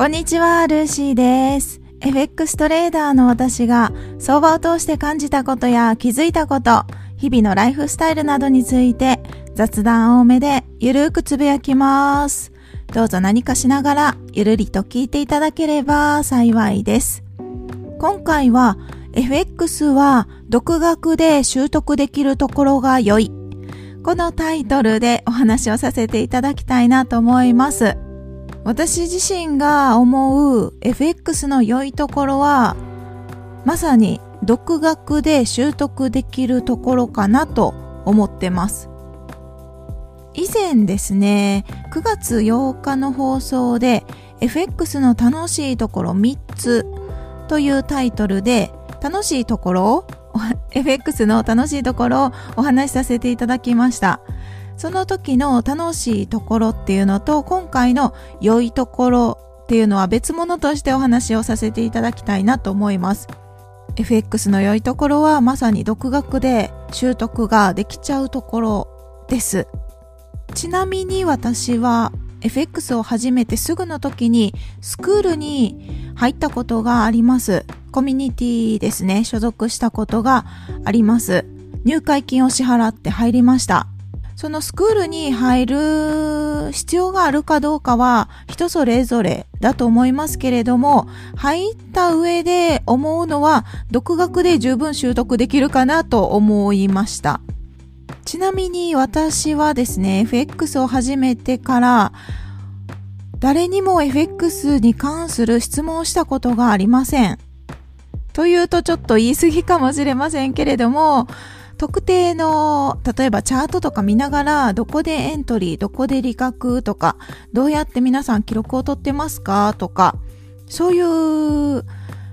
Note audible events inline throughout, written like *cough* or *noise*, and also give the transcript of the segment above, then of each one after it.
こんにちは、ルーシーです。FX トレーダーの私が相場を通して感じたことや気づいたこと、日々のライフスタイルなどについて雑談多めでゆるーくつぶやきます。どうぞ何かしながらゆるりと聞いていただければ幸いです。今回は FX は独学で習得できるところが良い。このタイトルでお話をさせていただきたいなと思います。私自身が思う FX の良いところは、まさに独学で習得できるところかなと思ってます。以前ですね、9月8日の放送で FX の楽しいところ3つというタイトルで楽しいところを *laughs* FX の楽しいところをお話しさせていただきました。その時の楽しいところっていうのと今回の良いところっていうのは別物としてお話をさせていただきたいなと思います。FX の良いところはまさに独学で習得ができちゃうところです。ちなみに私は FX を始めてすぐの時にスクールに入ったことがあります。コミュニティですね、所属したことがあります。入会金を支払って入りました。そのスクールに入る必要があるかどうかは人それぞれだと思いますけれども、入った上で思うのは独学で十分習得できるかなと思いました。ちなみに私はですね、FX を始めてから誰にも FX に関する質問をしたことがありません。というとちょっと言い過ぎかもしれませんけれども、特定の、例えばチャートとか見ながら、どこでエントリー、どこで利確とか、どうやって皆さん記録を取ってますかとか、そういう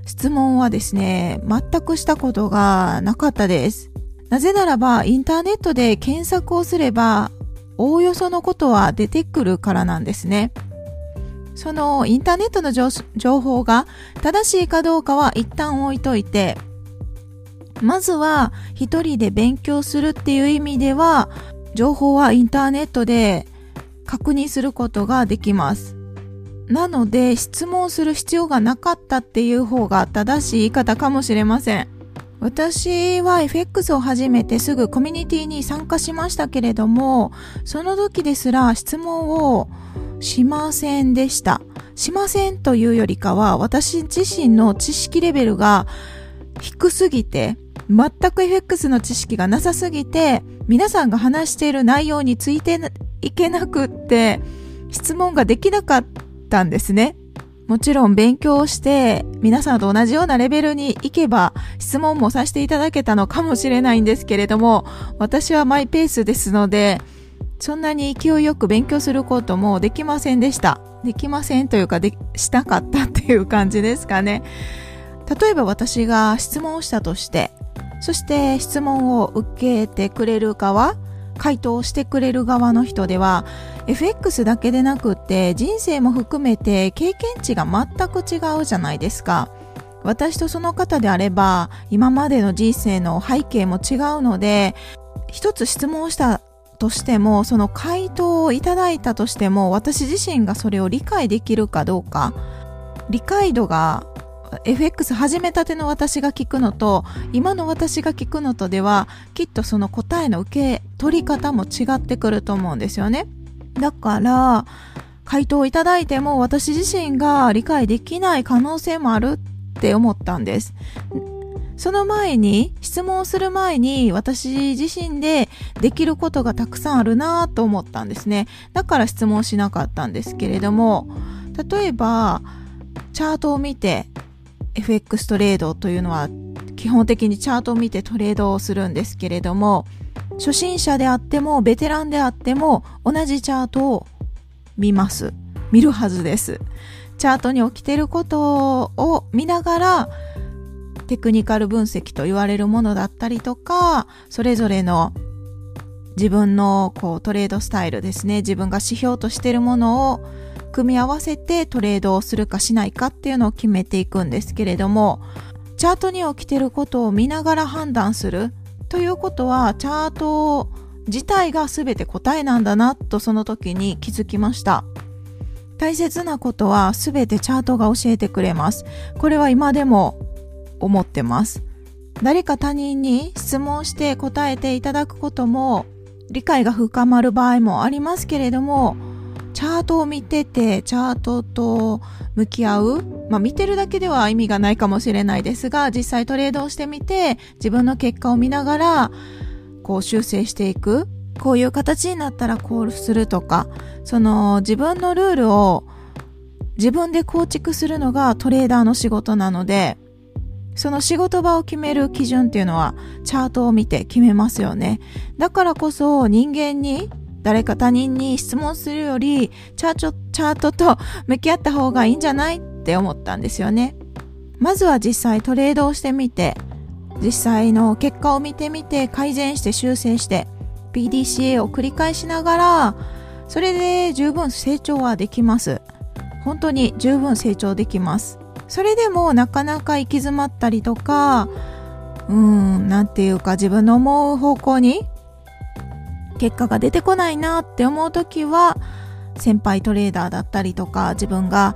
質問はですね、全くしたことがなかったです。なぜならば、インターネットで検索をすれば、おおよそのことは出てくるからなんですね。そのインターネットの情報が正しいかどうかは一旦置いといて、まずは一人で勉強するっていう意味では情報はインターネットで確認することができます。なので質問する必要がなかったっていう方が正しい言い方かもしれません。私は FX を始めてすぐコミュニティに参加しましたけれども、その時ですら質問をしませんでした。しませんというよりかは私自身の知識レベルが低すぎて全く FX の知識がなさすぎて、皆さんが話している内容についていけなくって、質問ができなかったんですね。もちろん勉強して、皆さんと同じようなレベルに行けば、質問もさせていただけたのかもしれないんですけれども、私はマイペースですので、そんなに勢いよく勉強することもできませんでした。できませんというか、で、したかったっていう感じですかね。例えば私が質問をしたとして、そして質問を受けてくれる側、回答してくれる側の人では、FX だけでなくって人生も含めて経験値が全く違うじゃないですか。私とその方であれば、今までの人生の背景も違うので、一つ質問をしたとしても、その回答をいただいたとしても、私自身がそれを理解できるかどうか、理解度が FX 始めたての私が聞くのと今の私が聞くのとではきっとその答えの受け取り方も違ってくると思うんですよね。だから回答をいただいても私自身が理解できない可能性もあるって思ったんです。その前に質問する前に私自身でできることがたくさんあるなと思ったんですね。だから質問しなかったんですけれども例えばチャートを見て FX トレードというのは基本的にチャートを見てトレードをするんですけれども初心者であってもベテランであっても同じチャートを見ます。見るはずです。チャートに起きてることを見ながらテクニカル分析と言われるものだったりとかそれぞれの自分のこうトレードスタイルですね。自分が指標としてるものを組み合わせてトレードをするかしないかっていうのを決めていくんですけれどもチャートに起きてることを見ながら判断するということはチャート自体が全て答えなんだなとその時に気づきました大切なことは全てチャートが教えてくれます。これは今でも思ってます。誰か他人に質問して答えていただくことも理解が深まる場合もありますけれども、チャートを見てて、チャートと向き合う。まあ見てるだけでは意味がないかもしれないですが、実際トレードをしてみて、自分の結果を見ながら、こう修正していく。こういう形になったらこうするとか、その自分のルールを自分で構築するのがトレーダーの仕事なので、その仕事場を決める基準っていうのはチャートを見て決めますよね。だからこそ人間に誰か他人に質問するよりチャートチャートと *laughs* 向き合った方がいいんじゃないって思ったんですよね。まずは実際トレードをしてみて実際の結果を見てみて改善して修正して PDCA を繰り返しながらそれで十分成長はできます。本当に十分成長できます。それでもなかなか行き詰まったりとか、うーん、なんていうか自分の思う方向に結果が出てこないなって思う時は、先輩トレーダーだったりとか自分が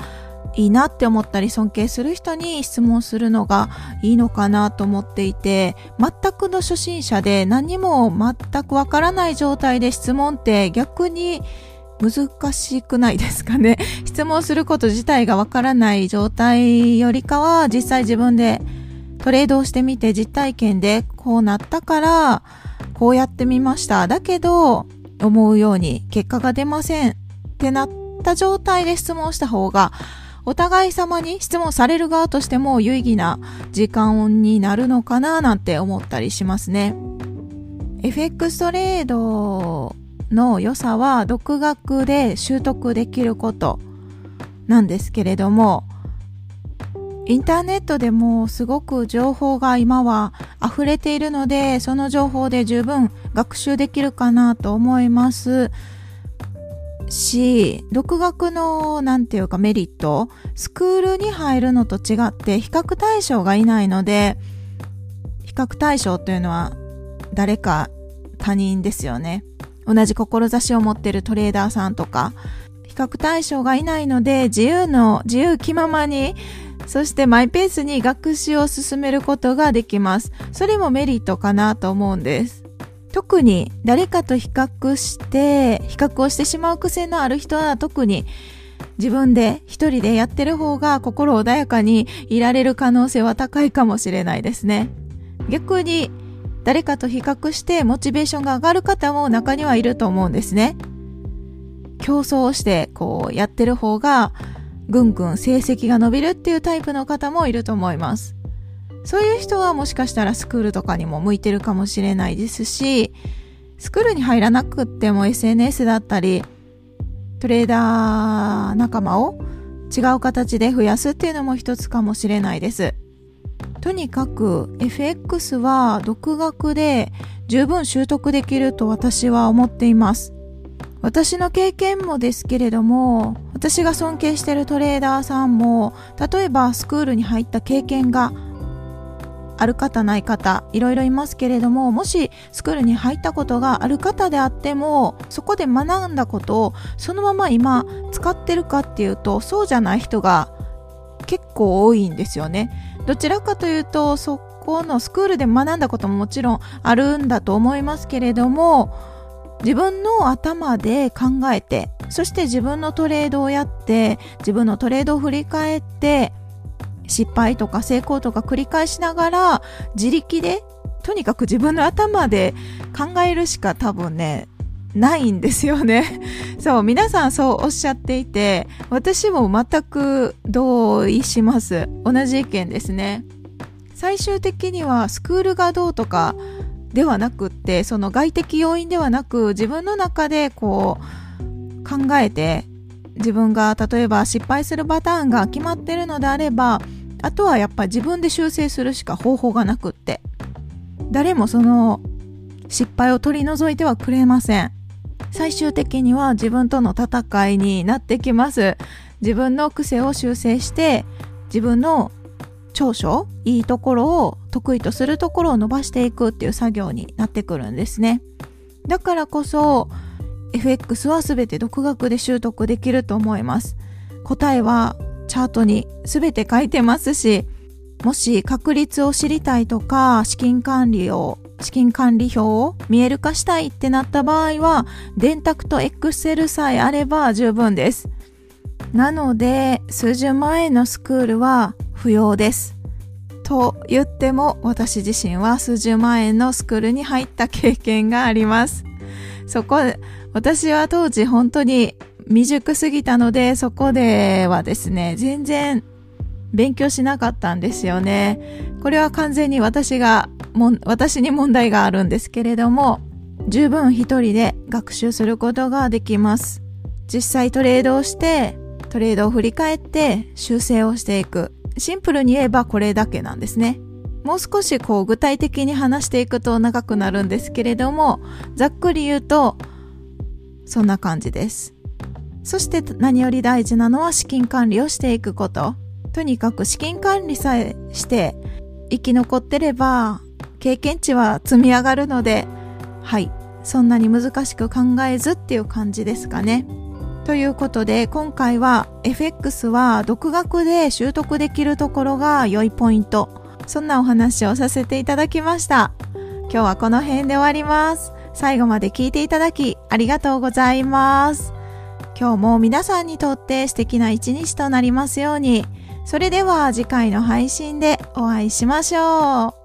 いいなって思ったり尊敬する人に質問するのがいいのかなと思っていて全くの初心者で何も全くわからない状態で質問って逆に難しくないですかね。*laughs* 質問すること自体がわからない状態よりかは実際自分でトレードをしてみて実体験でこうなったからこうやってみましただけど思うように結果が出ませんってなった状態で質問した方がお互い様に質問される側としても有意義な時間になるのかななんて思ったりしますね。FX トレードの良さは独学で習得できることなんですけれどもインターネットでもすごく情報が今は溢れているのでその情報で十分学習できるかなと思います。し独学の何て言うかメリット。スクールに入るのと違って比較対象がいないので比較対象というのは誰か他人ですよね。同じ志を持ってるトレーダーさんとか、比較対象がいないので、自由の、自由気ままに、そしてマイペースに学習を進めることができます。それもメリットかなと思うんです。特に誰かと比較して、比較をしてしまう癖のある人は特に自分で一人でやってる方が心穏やかにいられる可能性は高いかもしれないですね。逆に誰かと比較してモチベーションが上がる方も中にはいると思うんですね。競争をしてこうやってる方がぐんぐん成績が伸びるっていうタイプの方もいると思います。そういう人はもしかしたらスクールとかにも向いてるかもしれないですし、スクールに入らなくっても SNS だったり、トレーダー仲間を違う形で増やすっていうのも一つかもしれないです。とにかく FX は独学で十分習得できると私は思っています。私の経験もですけれども、私が尊敬しているトレーダーさんも、例えばスクールに入った経験がある方ない方、いろいろいますけれども、もしスクールに入ったことがある方であっても、そこで学んだことをそのまま今使ってるかっていうと、そうじゃない人が結構多いんですよね。どちらかというとそこのスクールで学んだことももちろんあるんだと思いますけれども自分の頭で考えてそして自分のトレードをやって自分のトレードを振り返って失敗とか成功とか繰り返しながら自力でとにかく自分の頭で考えるしか多分ねないんですよね。*laughs* そう、皆さんそうおっしゃっていて、私も全く同意します。同じ意見ですね。最終的にはスクールがどうとかではなくって、その外的要因ではなく、自分の中でこう考えて、自分が例えば失敗するパターンが決まってるのであれば、あとはやっぱ自分で修正するしか方法がなくって、誰もその失敗を取り除いてはくれません。最終的には自分との戦いになってきます。自分の癖を修正して、自分の長所、いいところを得意とするところを伸ばしていくっていう作業になってくるんですね。だからこそ、FX は全て独学で習得できると思います。答えはチャートに全て書いてますし、もし確率を知りたいとか、資金管理を、資金管理表を見える化したいってなった場合は、電卓と Excel さえあれば十分です。なので、数十万円のスクールは不要です。と言っても、私自身は数十万円のスクールに入った経験があります。そこ、私は当時本当に未熟すぎたので、そこではですね、全然勉強しなかったんですよね。これは完全に私が、も私に問題があるんですけれども、十分一人で学習することができます。実際トレードをして、トレードを振り返って修正をしていく。シンプルに言えばこれだけなんですね。もう少しこう具体的に話していくと長くなるんですけれども、ざっくり言うと、そんな感じです。そして何より大事なのは資金管理をしていくこと。とにかく資金管理さえして生き残ってれば経験値は積み上がるので、はい。そんなに難しく考えずっていう感じですかね。ということで今回は FX は独学で習得できるところが良いポイント。そんなお話をさせていただきました。今日はこの辺で終わります。最後まで聞いていただきありがとうございます。今日も皆さんにとって素敵な一日となりますように。それでは次回の配信でお会いしましょう。